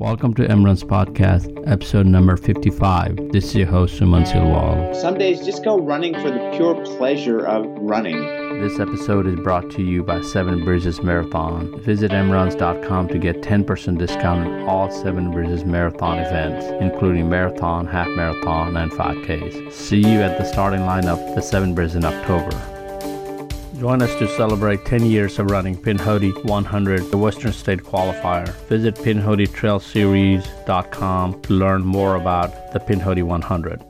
Welcome to M Runs podcast, episode number 55. This is your host, Suman Silwal. Some days just go running for the pure pleasure of running. This episode is brought to you by Seven Bridges Marathon. Visit mruns.com to get 10% discount on all Seven Bridges Marathon events, including marathon, half marathon, and 5Ks. See you at the starting line of the Seven Bridges in October. Join us to celebrate 10 years of running Pinhoti 100, the Western State Qualifier. Visit PinhotiTrailSeries.com to learn more about the Pinhoti 100.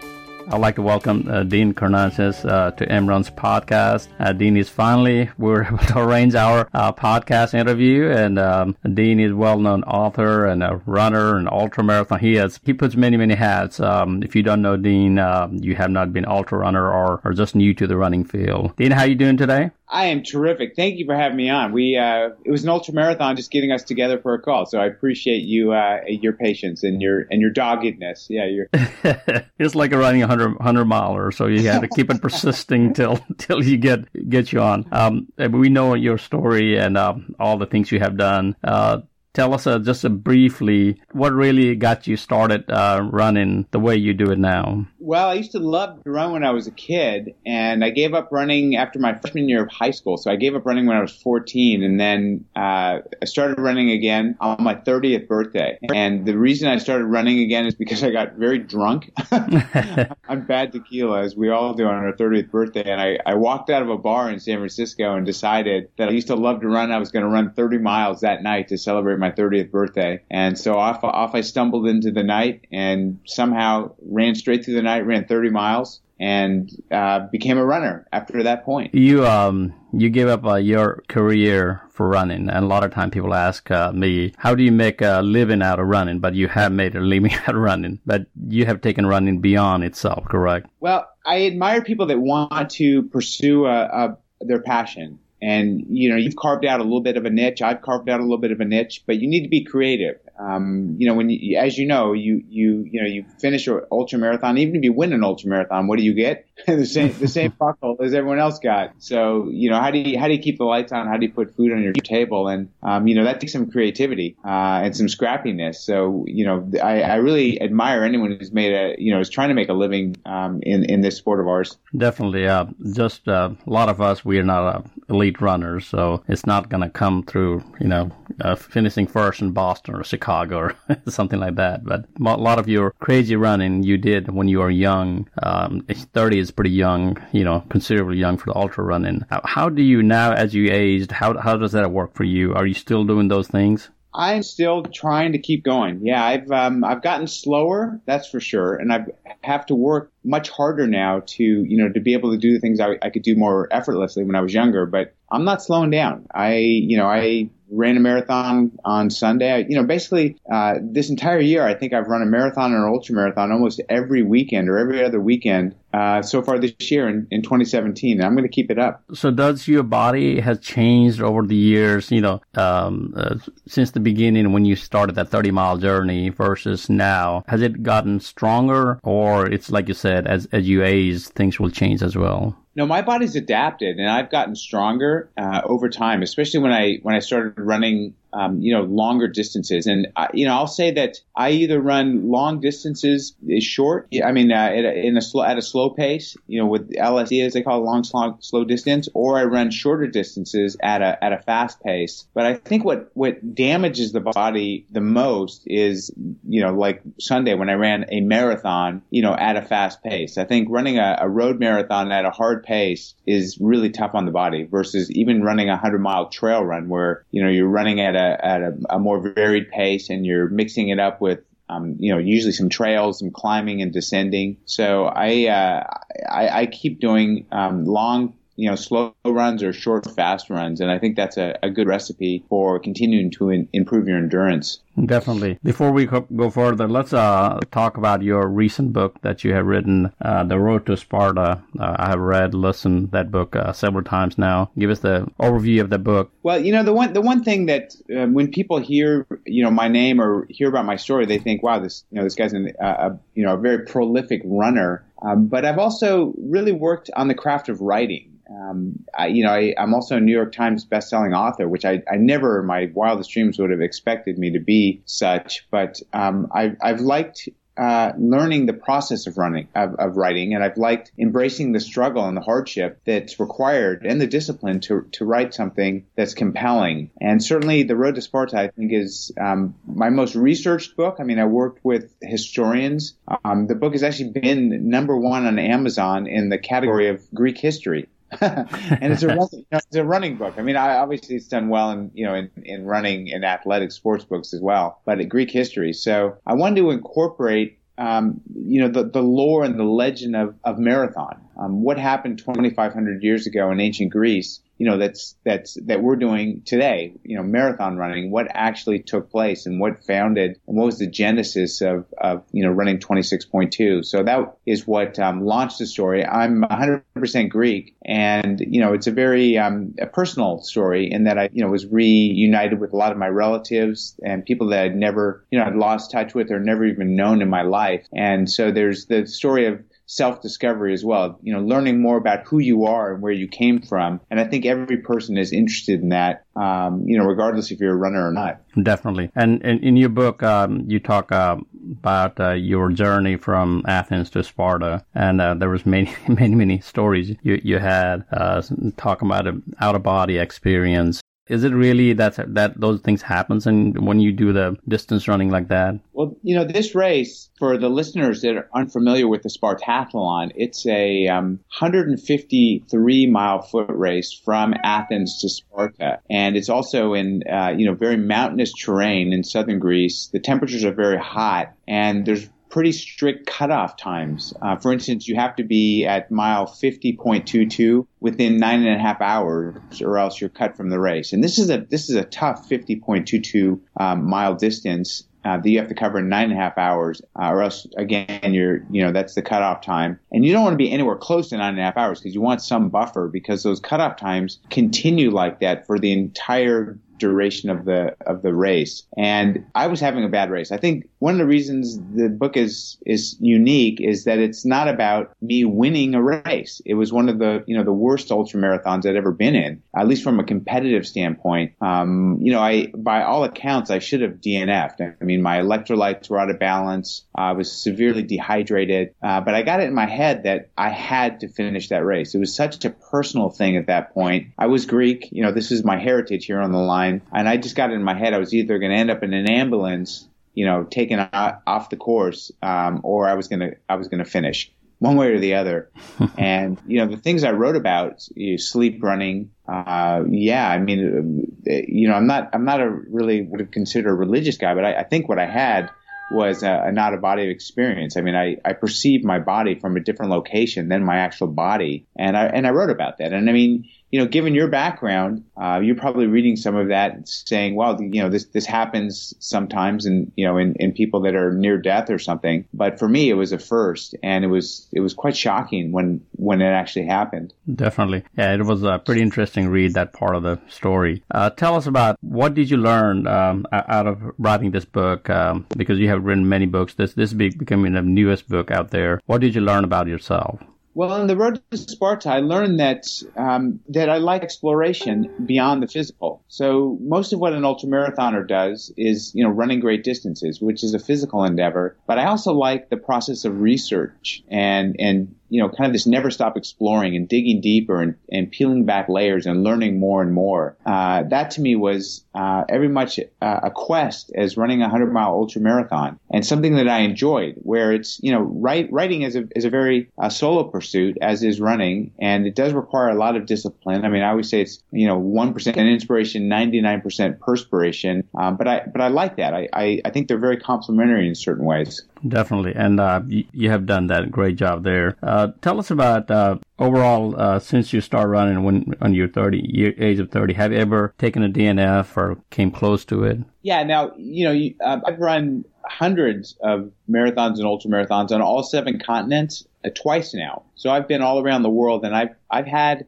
I'd like to welcome uh, Dean Karnazes uh, to M Runs podcast. Uh, Dean is finally, we are able to arrange our uh, podcast interview, and um, Dean is well-known author and a runner and ultra marathon. He has he puts many many hats. Um, if you don't know Dean, um, you have not been ultra runner or, or just new to the running field. Dean, how you doing today? I am terrific. Thank you for having me on. We uh, it was an ultra marathon just getting us together for a call, so I appreciate you uh, your patience and your and your doggedness. Yeah, you're. it's like a running a hundred hundred or so you have to keep it persisting till till you get get you on. Um, we know your story and uh, all the things you have done. Uh, tell us uh, just uh, briefly what really got you started uh, running the way you do it now. Well, I used to love to run when I was a kid, and I gave up running after my freshman year of high school. So I gave up running when I was 14, and then uh, I started running again on my 30th birthday. And the reason I started running again is because I got very drunk on bad tequila, as we all do on our 30th birthday. And I, I walked out of a bar in San Francisco and decided that I used to love to run. I was going to run 30 miles that night to celebrate my 30th birthday. And so off, off I stumbled into the night and somehow ran straight through the night, ran 30 miles and uh, became a runner after that point. You um you gave up uh, your career for running, and a lot of time people ask uh, me, "How do you make a living out of running?" But you have made a living out of running, but you have taken running beyond itself, correct? Well, I admire people that want to pursue a, a, their passion and you know, you've carved out a little bit of a niche. I've carved out a little bit of a niche, but you need to be creative. Um, you know, when you, as you know, you you you know, you finish an ultra marathon. Even if you win an ultra marathon, what do you get? the same the same buckle as everyone else got. So you know, how do you how do you keep the lights on? How do you put food on your table? And um, you know, that takes some creativity uh, and some scrappiness. So you know, I, I really admire anyone who's made a you know is trying to make a living um, in in this sport of ours. Definitely, uh, just uh, a lot of us we are not uh, elite runners, so it's not going to come through you know uh, finishing first in Boston or Chicago or something like that. But a lot of your crazy running you did when you were young. Um, 30 is pretty young, you know, considerably young for the ultra running. How, how do you now, as you aged, how, how does that work for you? Are you still doing those things? I'm still trying to keep going. Yeah, I've um, I've gotten slower, that's for sure, and I have to work much harder now to you know to be able to do the things I, I could do more effortlessly when I was younger. But I'm not slowing down. I you know I ran a marathon on Sunday. I, you know, basically uh, this entire year, I think I've run a marathon and an ultra marathon almost every weekend or every other weekend uh, so far this year in, in 2017. And I'm going to keep it up. So does your body has changed over the years? You know, um, uh, since the beginning when you started that 30 mile journey versus now, has it gotten stronger, or it's like you said, as as you age, things will change as well? No, my body's adapted, and I've gotten stronger uh, over time. Especially when I when I started running um, you know, longer distances. And, uh, you know, I'll say that I either run long distances is short. I mean, uh, at, a, in a slow, at a slow pace, you know, with LSD as they call it, long, slow, slow distance, or I run shorter distances at a, at a fast pace. But I think what, what damages the body the most is, you know, like Sunday when I ran a marathon, you know, at a fast pace. I think running a, a road marathon at a hard pace is really tough on the body versus even running a hundred mile trail run where, you know, you're running at a a, at a, a more varied pace and you're mixing it up with um, you know, usually some trails, some climbing and descending. So I, uh, I, I, keep doing um, long you know, slow runs or short, fast runs. And I think that's a, a good recipe for continuing to in, improve your endurance. Definitely. Before we go further, let's uh, talk about your recent book that you have written, uh, The Road to Sparta. Uh, I have read, listened that book uh, several times now. Give us the overview of the book. Well, you know, the one the one thing that uh, when people hear, you know, my name or hear about my story, they think, wow, this you know this guy's an, a you know a very prolific runner. Um, but I've also really worked on the craft of writing. Um, I, you know, I, am also a New York Times bestselling author, which I, I never my wildest dreams would have expected me to be such. But um, I, I've liked uh, learning the process of running of, of, writing, and I've liked embracing the struggle and the hardship that's required and the discipline to to write something that's compelling. And certainly, the Road to Sparta, I think, is um, my most researched book. I mean, I worked with historians. Um, the book has actually been number one on Amazon in the category of Greek history. and it's a running, you know, it's a running book. I mean, I, obviously it's done well in you know in, in running and athletic sports books as well, but Greek history. So I wanted to incorporate um, you know the the lore and the legend of of marathon. Um, what happened 2,500 years ago in ancient Greece you know, that's, that's, that we're doing today, you know, marathon running, what actually took place and what founded and what was the genesis of, of, you know, running 26.2. So that is what, um, launched the story. I'm 100% Greek and, you know, it's a very, um, a personal story in that I, you know, was reunited with a lot of my relatives and people that I'd never, you know, I'd lost touch with or never even known in my life. And so there's the story of, self discovery as well. You know, learning more about who you are and where you came from. And I think every person is interested in that, um, you know, regardless if you're a runner or not. Definitely. And, in your book, um, you talk uh, about uh, your journey from Athens to Sparta, and uh, there was many, many, many stories you you had uh, talking about an out of body experience is it really that that those things happens and when you do the distance running like that? Well, you know, this race for the listeners that are unfamiliar with the Spartathlon, it's a um, 153 mile foot race from Athens to Sparta, and it's also in uh, you know very mountainous terrain in southern Greece. The temperatures are very hot, and there's pretty strict cutoff times. Uh, for instance, you have to be at mile 50.22 within nine and a half hours, or else you're cut from the race. And this is a this is a tough 50.22 um, mile distance. Uh, that you have to cover in nine and a half hours, uh, or else again you're, you know, that's the cutoff time. And you don't want to be anywhere close to nine and a half hours because you want some buffer because those cutoff times continue like that for the entire duration of the of the race. And I was having a bad race. I think one of the reasons the book is is unique is that it's not about me winning a race. It was one of the you know the worst ultra marathons I'd ever been in, at least from a competitive standpoint. Um, you know, I by all accounts I should have DNF'd. I mean, my electrolytes were out of balance. I was severely dehydrated, uh, but I got it in my head that I had to finish that race. It was such a personal thing at that point. I was Greek. You know, this is my heritage here on the line and I just got it in my head I was either going to end up in an ambulance, you know, taken off the course, um, or I was going to I was going to finish one way or the other. and you know, the things I wrote about, you know, sleep running, uh, yeah, I mean, you know, I'm not I'm not a really would have considered a religious guy, but I, I think what I had was a, a not a body of experience. I mean, I, I perceived my body from a different location than my actual body. And I, and I wrote about that. And I mean, you know, given your background, uh, you're probably reading some of that saying, well, you know, this, this happens sometimes in, you know, in, in people that are near death or something. But for me, it was a first and it was, it was quite shocking when, when it actually happened. Definitely. Yeah, it was a pretty interesting read, that part of the story. Uh, tell us about what did you learn, um, out of writing this book? Um, because you have written many books. This, this becoming the newest book out there. What did you learn about yourself? Well, on the road to Sparta, I learned that um, that I like exploration beyond the physical. So most of what an ultramarathoner does is, you know, running great distances, which is a physical endeavor. But I also like the process of research and and you know, kind of this never stop exploring and digging deeper and, and peeling back layers and learning more and more. Uh, that to me was uh, every much uh, a quest as running a 100 mile ultra marathon and something that I enjoyed where it's, you know, write, writing is a, is a very uh, solo pursuit as is running and it does require a lot of discipline. I mean, I always say it's, you know, 1% inspiration, 99% perspiration. Um, but I, but I like that. I, I, I think they're very complementary in certain ways. Definitely, and uh, you, have done that great job there. Uh, tell us about uh, overall uh, since you start running when on your thirty year, age of thirty. Have you ever taken a DNF or came close to it? Yeah. Now you know you, uh, I've run hundreds of marathons and ultra marathons on all seven continents uh, twice now. So I've been all around the world, and I've I've had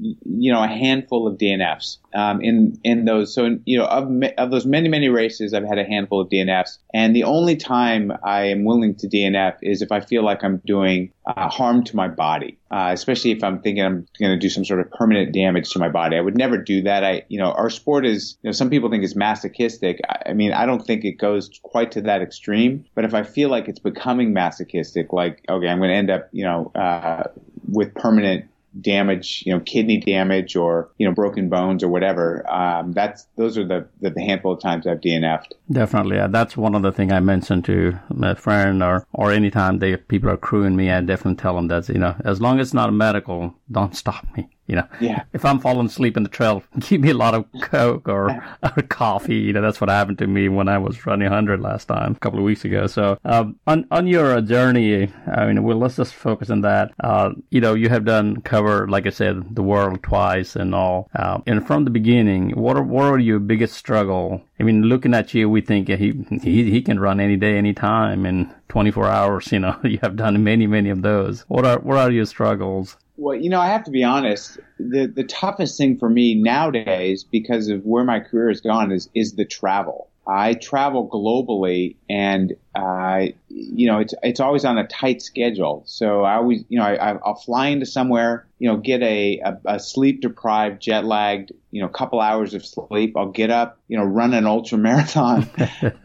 you know, a handful of DNFs um, in in those. So in, you know, of of those many many races, I've had a handful of DNFs, and the only time I am willing to DNF is if I feel like I'm doing uh, harm to my body, uh, especially if I'm thinking I'm going to do some sort of permanent damage to my body. I would never do that. I, you know, our sport is, you know, some people think it's masochistic. I, I mean, I don't think it goes quite to that extreme. But if I feel like it's becoming masochistic, like okay, I'm going to end up, you know, uh, with permanent damage, you know, kidney damage or, you know, broken bones or whatever. Um, that's, those are the, the, the, handful of times I've DNF'd. Definitely. Yeah. That's one of the things I mentioned to my friend or, or anytime they, people are crewing me, I definitely tell them that, you know, as long as it's not medical, don't stop me. You know, yeah. if I'm falling asleep in the trail, give me a lot of Coke or, or coffee. You know, that's what happened to me when I was running 100 last time, a couple of weeks ago. So, um, on, on your journey, I mean, well, let's just focus on that. Uh, you know, you have done cover, like I said, the world twice and all. Uh, and from the beginning, what are, what are your biggest struggle? I mean, looking at you, we think he, he, he can run any day, any time in 24 hours. You know, you have done many, many of those. What are, what are your struggles? Well, you know, I have to be honest. The the toughest thing for me nowadays, because of where my career has gone, is is the travel. I travel globally, and uh, you know, it's it's always on a tight schedule. So I always, you know, I, I'll fly into somewhere, you know, get a, a, a sleep deprived, jet lagged, you know, couple hours of sleep. I'll get up, you know, run an ultra marathon,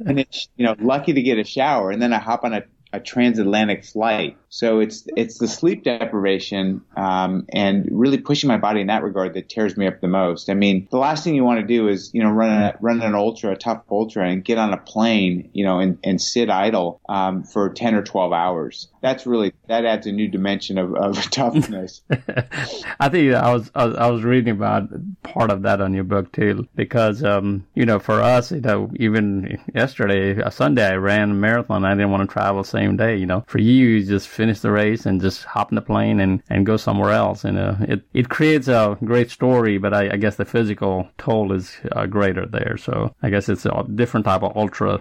and it's you know, lucky to get a shower, and then I hop on a a transatlantic flight. So it's it's the sleep deprivation um, and really pushing my body in that regard that tears me up the most. I mean, the last thing you want to do is you know run a, run an ultra, a tough ultra, and get on a plane, you know, and, and sit idle um, for ten or twelve hours. That's really that adds a new dimension of, of toughness. I think I was, I was, I was reading about part of that on your book too, because um, you know for us, you know, even yesterday, a Sunday, I ran a marathon. I didn't want to travel same day. You know, for you, you just finish the race and just hop in the plane and, and go somewhere else. And uh, it it creates a great story, but I, I guess the physical toll is uh, greater there. So I guess it's a different type of ultra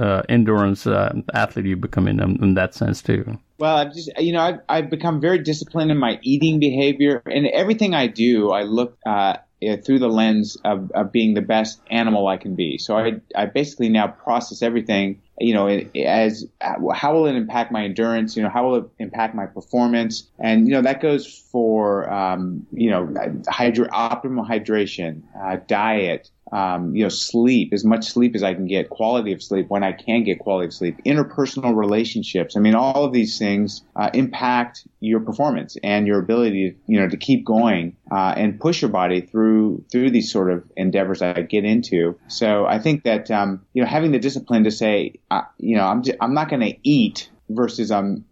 uh, endurance uh, athlete you become in, in that sense too. Well, I've just you know I've, I've become very disciplined in my eating behavior and everything I do. I look uh, through the lens of, of being the best animal I can be. So I I basically now process everything you know, as how will it impact my endurance? You know, how will it impact my performance? And you know, that goes for um, you know, hydra- optimal hydration, uh, diet, um, you know, sleep, as much sleep as I can get, quality of sleep when I can get quality of sleep, interpersonal relationships. I mean, all of these things uh, impact your performance and your ability, to, you know, to keep going uh, and push your body through through these sort of endeavors that I get into. So I think that um, you know, having the discipline to say, uh, you know, I'm just, I'm not going to eat versus I'm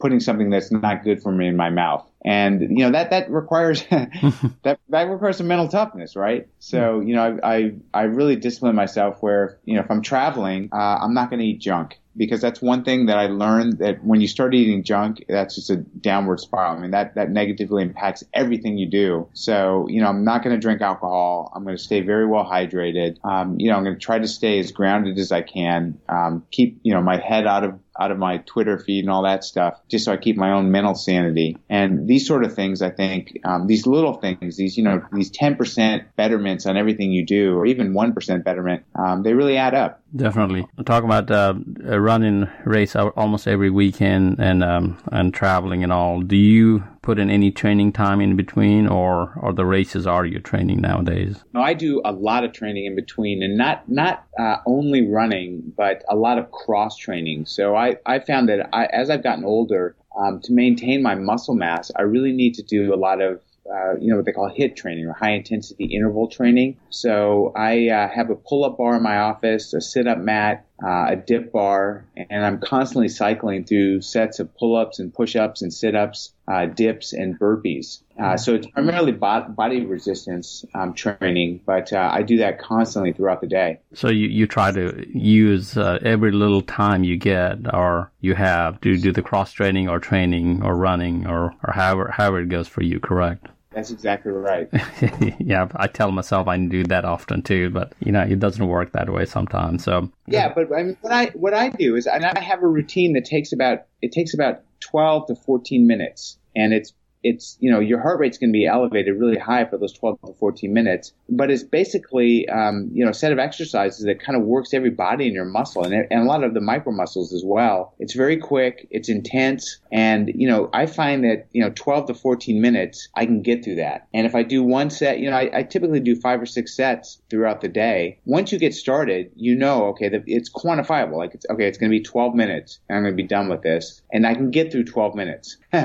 putting something that's not good for me in my mouth and you know that that requires that that requires some mental toughness, right? So you know I I, I really discipline myself where you know if I'm traveling, uh, I'm not going to eat junk because that's one thing that I learned that when you start eating junk, that's just a downward spiral. I mean, that, that negatively impacts everything you do. So, you know, I'm not going to drink alcohol. I'm going to stay very well hydrated. Um, you know, I'm going to try to stay as grounded as I can. Um, keep, you know, my head out of out of my Twitter feed and all that stuff, just so I keep my own mental sanity. And these sort of things, I think, um, these little things, these, you know, these 10% betterments on everything you do, or even 1% betterment, um, they really add up. Definitely. Talk about uh, running race almost every weekend and um, and traveling and all. Do you put in any training time in between, or or the races are your training nowadays? No, I do a lot of training in between, and not not uh, only running, but a lot of cross training. So I I found that I, as I've gotten older, um, to maintain my muscle mass, I really need to do a lot of uh, you know, what they call HIIT training or high intensity interval training. So I uh, have a pull up bar in my office, a sit up mat, uh, a dip bar, and I'm constantly cycling through sets of pull ups and push ups and sit ups, uh, dips and burpees. Uh, so it's primarily body resistance um, training, but uh, I do that constantly throughout the day. So you, you try to use every little time you get or you have to do the cross training or training or running or, or however, however it goes for you, correct? That's exactly right. yeah, I tell myself I do that often too, but you know it doesn't work that way sometimes. So yeah, but I mean, what I what I do is, and I have a routine that takes about it takes about twelve to fourteen minutes, and it's it's, you know, your heart rate's going to be elevated really high for those 12 to 14 minutes. But it's basically, um, you know, a set of exercises that kind of works every body in your muscle and, and a lot of the micro muscles as well. It's very quick. It's intense. And, you know, I find that, you know, 12 to 14 minutes, I can get through that. And if I do one set, you know, I, I typically do five or six sets throughout the day. Once you get started, you know, okay, the, it's quantifiable. Like it's, okay, it's going to be 12 minutes and I'm going to be done with this. And I can get through 12 minutes. you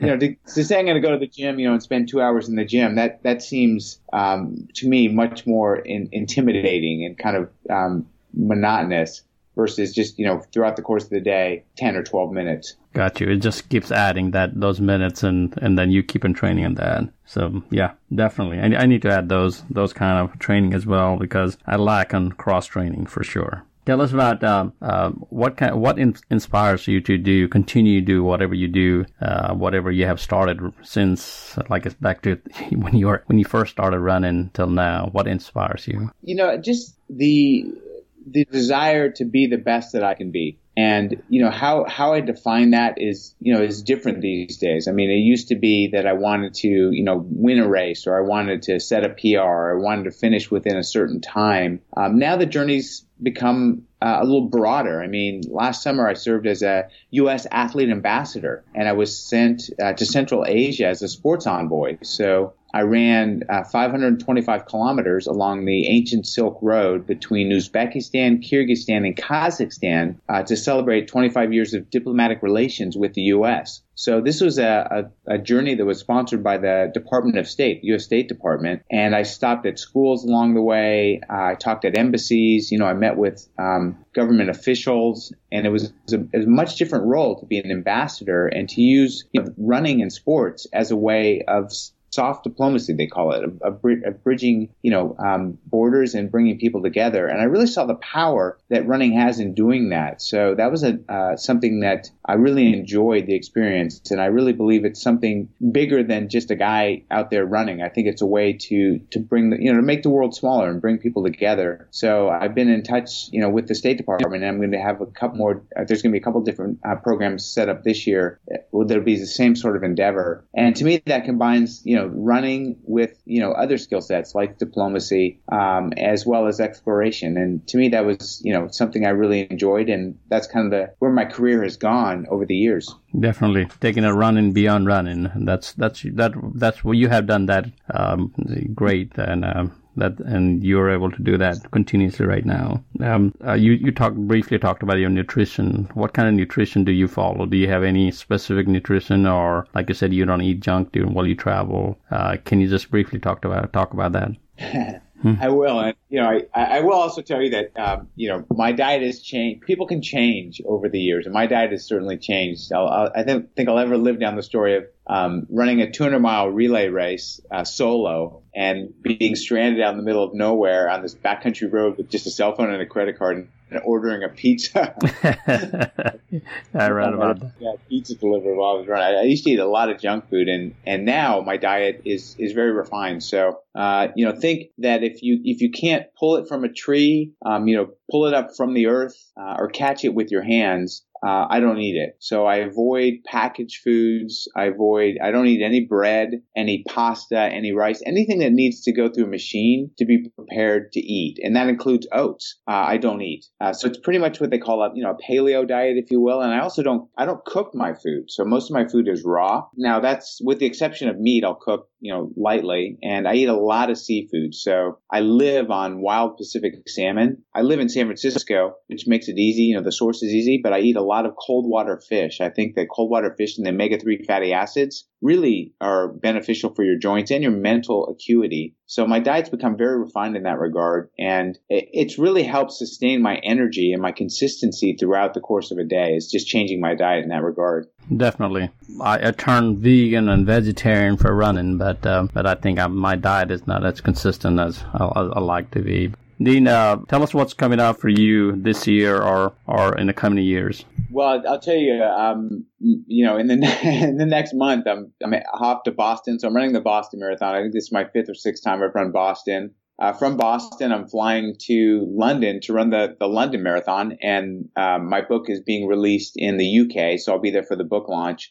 know, to, to say I'm going to go to the gym, you know, and spend two hours in the gym, that, that seems, um, to me much more in, intimidating and kind of, um, monotonous versus just, you know, throughout the course of the day, 10 or 12 minutes. Got you. It just keeps adding that, those minutes and, and then you keep on training on that. So yeah, definitely. I, I need to add those, those kind of training as well because I lack on cross training for sure. Tell us about um, uh, what kind, what in, inspires you to do, continue to do whatever you do, uh, whatever you have started since, like it's back to when you were when you first started running till now. What inspires you? You know, just the the desire to be the best that I can be. And, you know, how, how I define that is, you know, is different these days. I mean, it used to be that I wanted to, you know, win a race or I wanted to set a PR or I wanted to finish within a certain time. Um, now the journey's become uh, a little broader. I mean, last summer I served as a U.S. athlete ambassador and I was sent uh, to Central Asia as a sports envoy. So I ran uh, 525 kilometers along the ancient Silk Road between Uzbekistan, Kyrgyzstan, and Kazakhstan uh, to celebrate 25 years of diplomatic relations with the U.S. So this was a, a, a, journey that was sponsored by the Department of State, U.S. State Department, and I stopped at schools along the way. Uh, I talked at embassies. You know, I met with um, government officials, and it was, a, it was a much different role to be an ambassador and to use you know, running and sports as a way of soft diplomacy, they call it, a bridging, you know, um, borders and bringing people together. And I really saw the power that running has in doing that. So that was a uh, something that I really enjoyed the experience, and I really believe it's something bigger than just a guy out there running. I think it's a way to to bring the, you know, to make the world smaller and bring people together. So I've been in touch, you know, with the State Department, and I'm going to have a couple more. Uh, there's going to be a couple different uh, programs set up this year. Uh, there'll be the same sort of endeavor, and to me that combines, you know running with, you know, other skill sets like diplomacy, um, as well as exploration. And to me, that was, you know, something I really enjoyed. And that's kind of the, where my career has gone over the years. Definitely taking a running beyond running. That's, that's, that, that's what you have done that, um, great. And, um, that and you're able to do that continuously right now. Um, uh, you you talked briefly talked about your nutrition. What kind of nutrition do you follow? Do you have any specific nutrition, or like you said, you don't eat junk during while you travel? Uh, can you just briefly talk about talk about that? I will, and you know, I, I will also tell you that um, you know my diet has changed. People can change over the years, and my diet has certainly changed. I'll, I'll, I don't think I'll ever live down the story of um, running a 200 mile relay race uh, solo and being stranded out in the middle of nowhere on this backcountry road with just a cell phone and a credit card and, and ordering a pizza. I read about that. Yeah, pizza delivered while I was running. I, I used to eat a lot of junk food, and and now my diet is is very refined. So uh, you know, think that if you if you can't pull it from a tree, um, you know, pull it up from the earth uh, or catch it with your hands, uh, I don't eat it. So I avoid packaged foods. I avoid, I don't eat any bread, any pasta, any rice, anything that needs to go through a machine to be prepared to eat. And that includes oats. Uh, I don't eat. Uh, so it's pretty much what they call a, you know, a paleo diet, if you will. And I also don't, I don't cook my food. So most of my food is raw. Now that's with the exception of meat, I'll cook, you know, lightly. And I eat a lot of seafood. So I live on wild Pacific salmon. I live in San Francisco, which makes it easy. You know, the source is easy, but I eat a lot of cold water fish. I think that cold water fish and the omega 3 fatty acids really are beneficial for your joints and your mental acuity. So my diet's become very refined in that regard. And it's really helped sustain my energy and my consistency throughout the course of a day. It's just changing my diet in that regard. Definitely. I, I turned vegan and vegetarian for running, but, uh, but I think I, my diet is not as consistent as I, I like to be. Dean, uh, tell us what's coming up for you this year or, or in the coming years. Well, I'll tell you, um, you know, in the in the next month, I'm I'm off to Boston, so I'm running the Boston Marathon. I think this is my fifth or sixth time I've run Boston. Uh, from Boston, I'm flying to London to run the, the London Marathon, and um, my book is being released in the UK, so I'll be there for the book launch.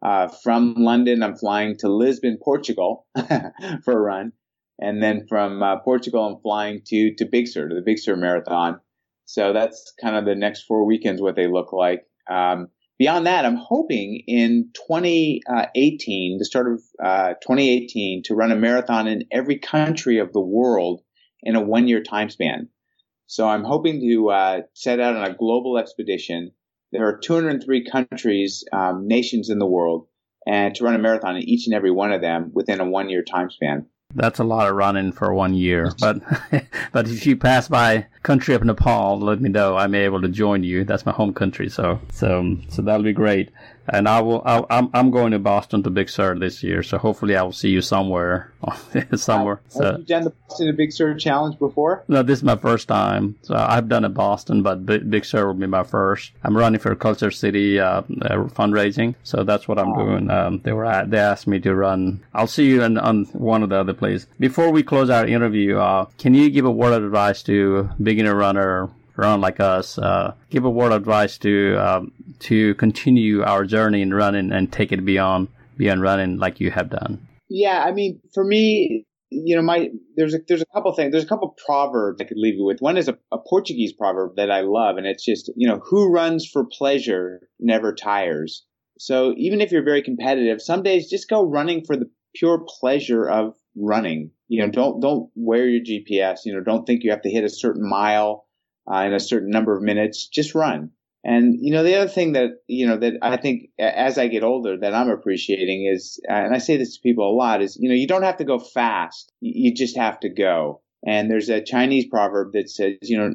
Uh, from London, I'm flying to Lisbon, Portugal for a run. And then from uh, Portugal, I'm flying to, to Big Sur, to the Big Sur Marathon. So that's kind of the next four weekends, what they look like. Um, beyond that, I'm hoping in 2018, the start of uh, 2018, to run a marathon in every country of the world in a one year time span. So I'm hoping to uh, set out on a global expedition there are 203 countries, um, nations in the world, and to run a marathon in each and every one of them within a one year time span. That's a lot of running for one year. But but if you pass by country of Nepal, let me know. I may able to join you. That's my home country. So so um, so that'll be great and I will. I, am I'm going to Boston to Big Sur this year, so hopefully I will see you somewhere, somewhere. Have, so, you done the Boston to Big Sur challenge before? No, this is my first time. So I've done it Boston, but Big Sur will be my first. I'm running for Culture City uh, uh, fundraising, so that's what I'm doing. Um, they were they asked me to run. I'll see you in, on one of the other places. Before we close our interview, uh, can you give a word of advice to beginner runner run like us, uh, give a word of advice to um, to continue our journey in running and take it beyond beyond running like you have done? Yeah, I mean, for me, you know, my there's a there's a couple things. There's a couple proverbs I could leave you with. One is a, a Portuguese proverb that I love, and it's just you know, who runs for pleasure never tires. So even if you're very competitive, some days just go running for the pure pleasure of running. You know, don't don't wear your GPS. You know, don't think you have to hit a certain mile uh, in a certain number of minutes. Just run. And you know, the other thing that you know that I think as I get older that I'm appreciating is, and I say this to people a lot, is you know, you don't have to go fast. You just have to go. And there's a Chinese proverb that says, you know,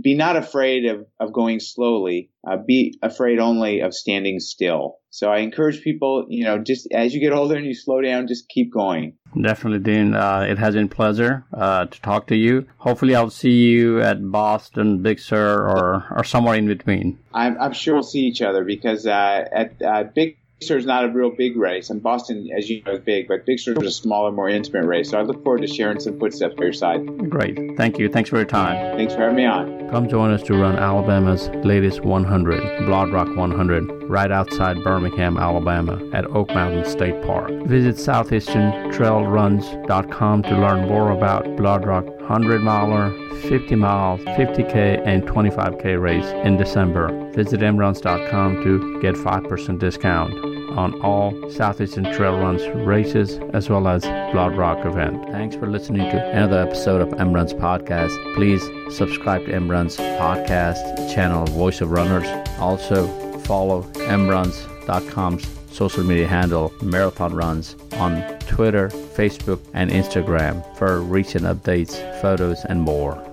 be not afraid of, of going slowly, uh, be afraid only of standing still. So I encourage people, you know, just as you get older and you slow down, just keep going. Definitely, Dean. Uh, it has been a pleasure uh, to talk to you. Hopefully, I'll see you at Boston, Big Sur, or, or somewhere in between. I'm, I'm sure we'll see each other because uh, at uh, Big Sur is not a real big race, and Boston, as you know, is big, but Big Sur is a smaller, more intimate race. So I look forward to sharing some footsteps by your side. Great. Thank you. Thanks for your time. Thanks for having me on. Come join us to run Alabama's latest 100, Blood Rock 100, right outside Birmingham, Alabama, at Oak Mountain State Park. Visit southeasterntrailruns.com to learn more about Blood Rock 100 miler, 50 miles, 50k, and 25k race in December. Visit mruns.com to get 5% discount on all Southeastern Trail Runs races as well as Blood Rock event. Thanks for listening to another episode of M Runs Podcast. Please subscribe to M Runs Podcast channel Voice of Runners. Also follow mruns.com's social media handle Marathon Runs on Twitter, Facebook, and Instagram for recent updates, photos, and more.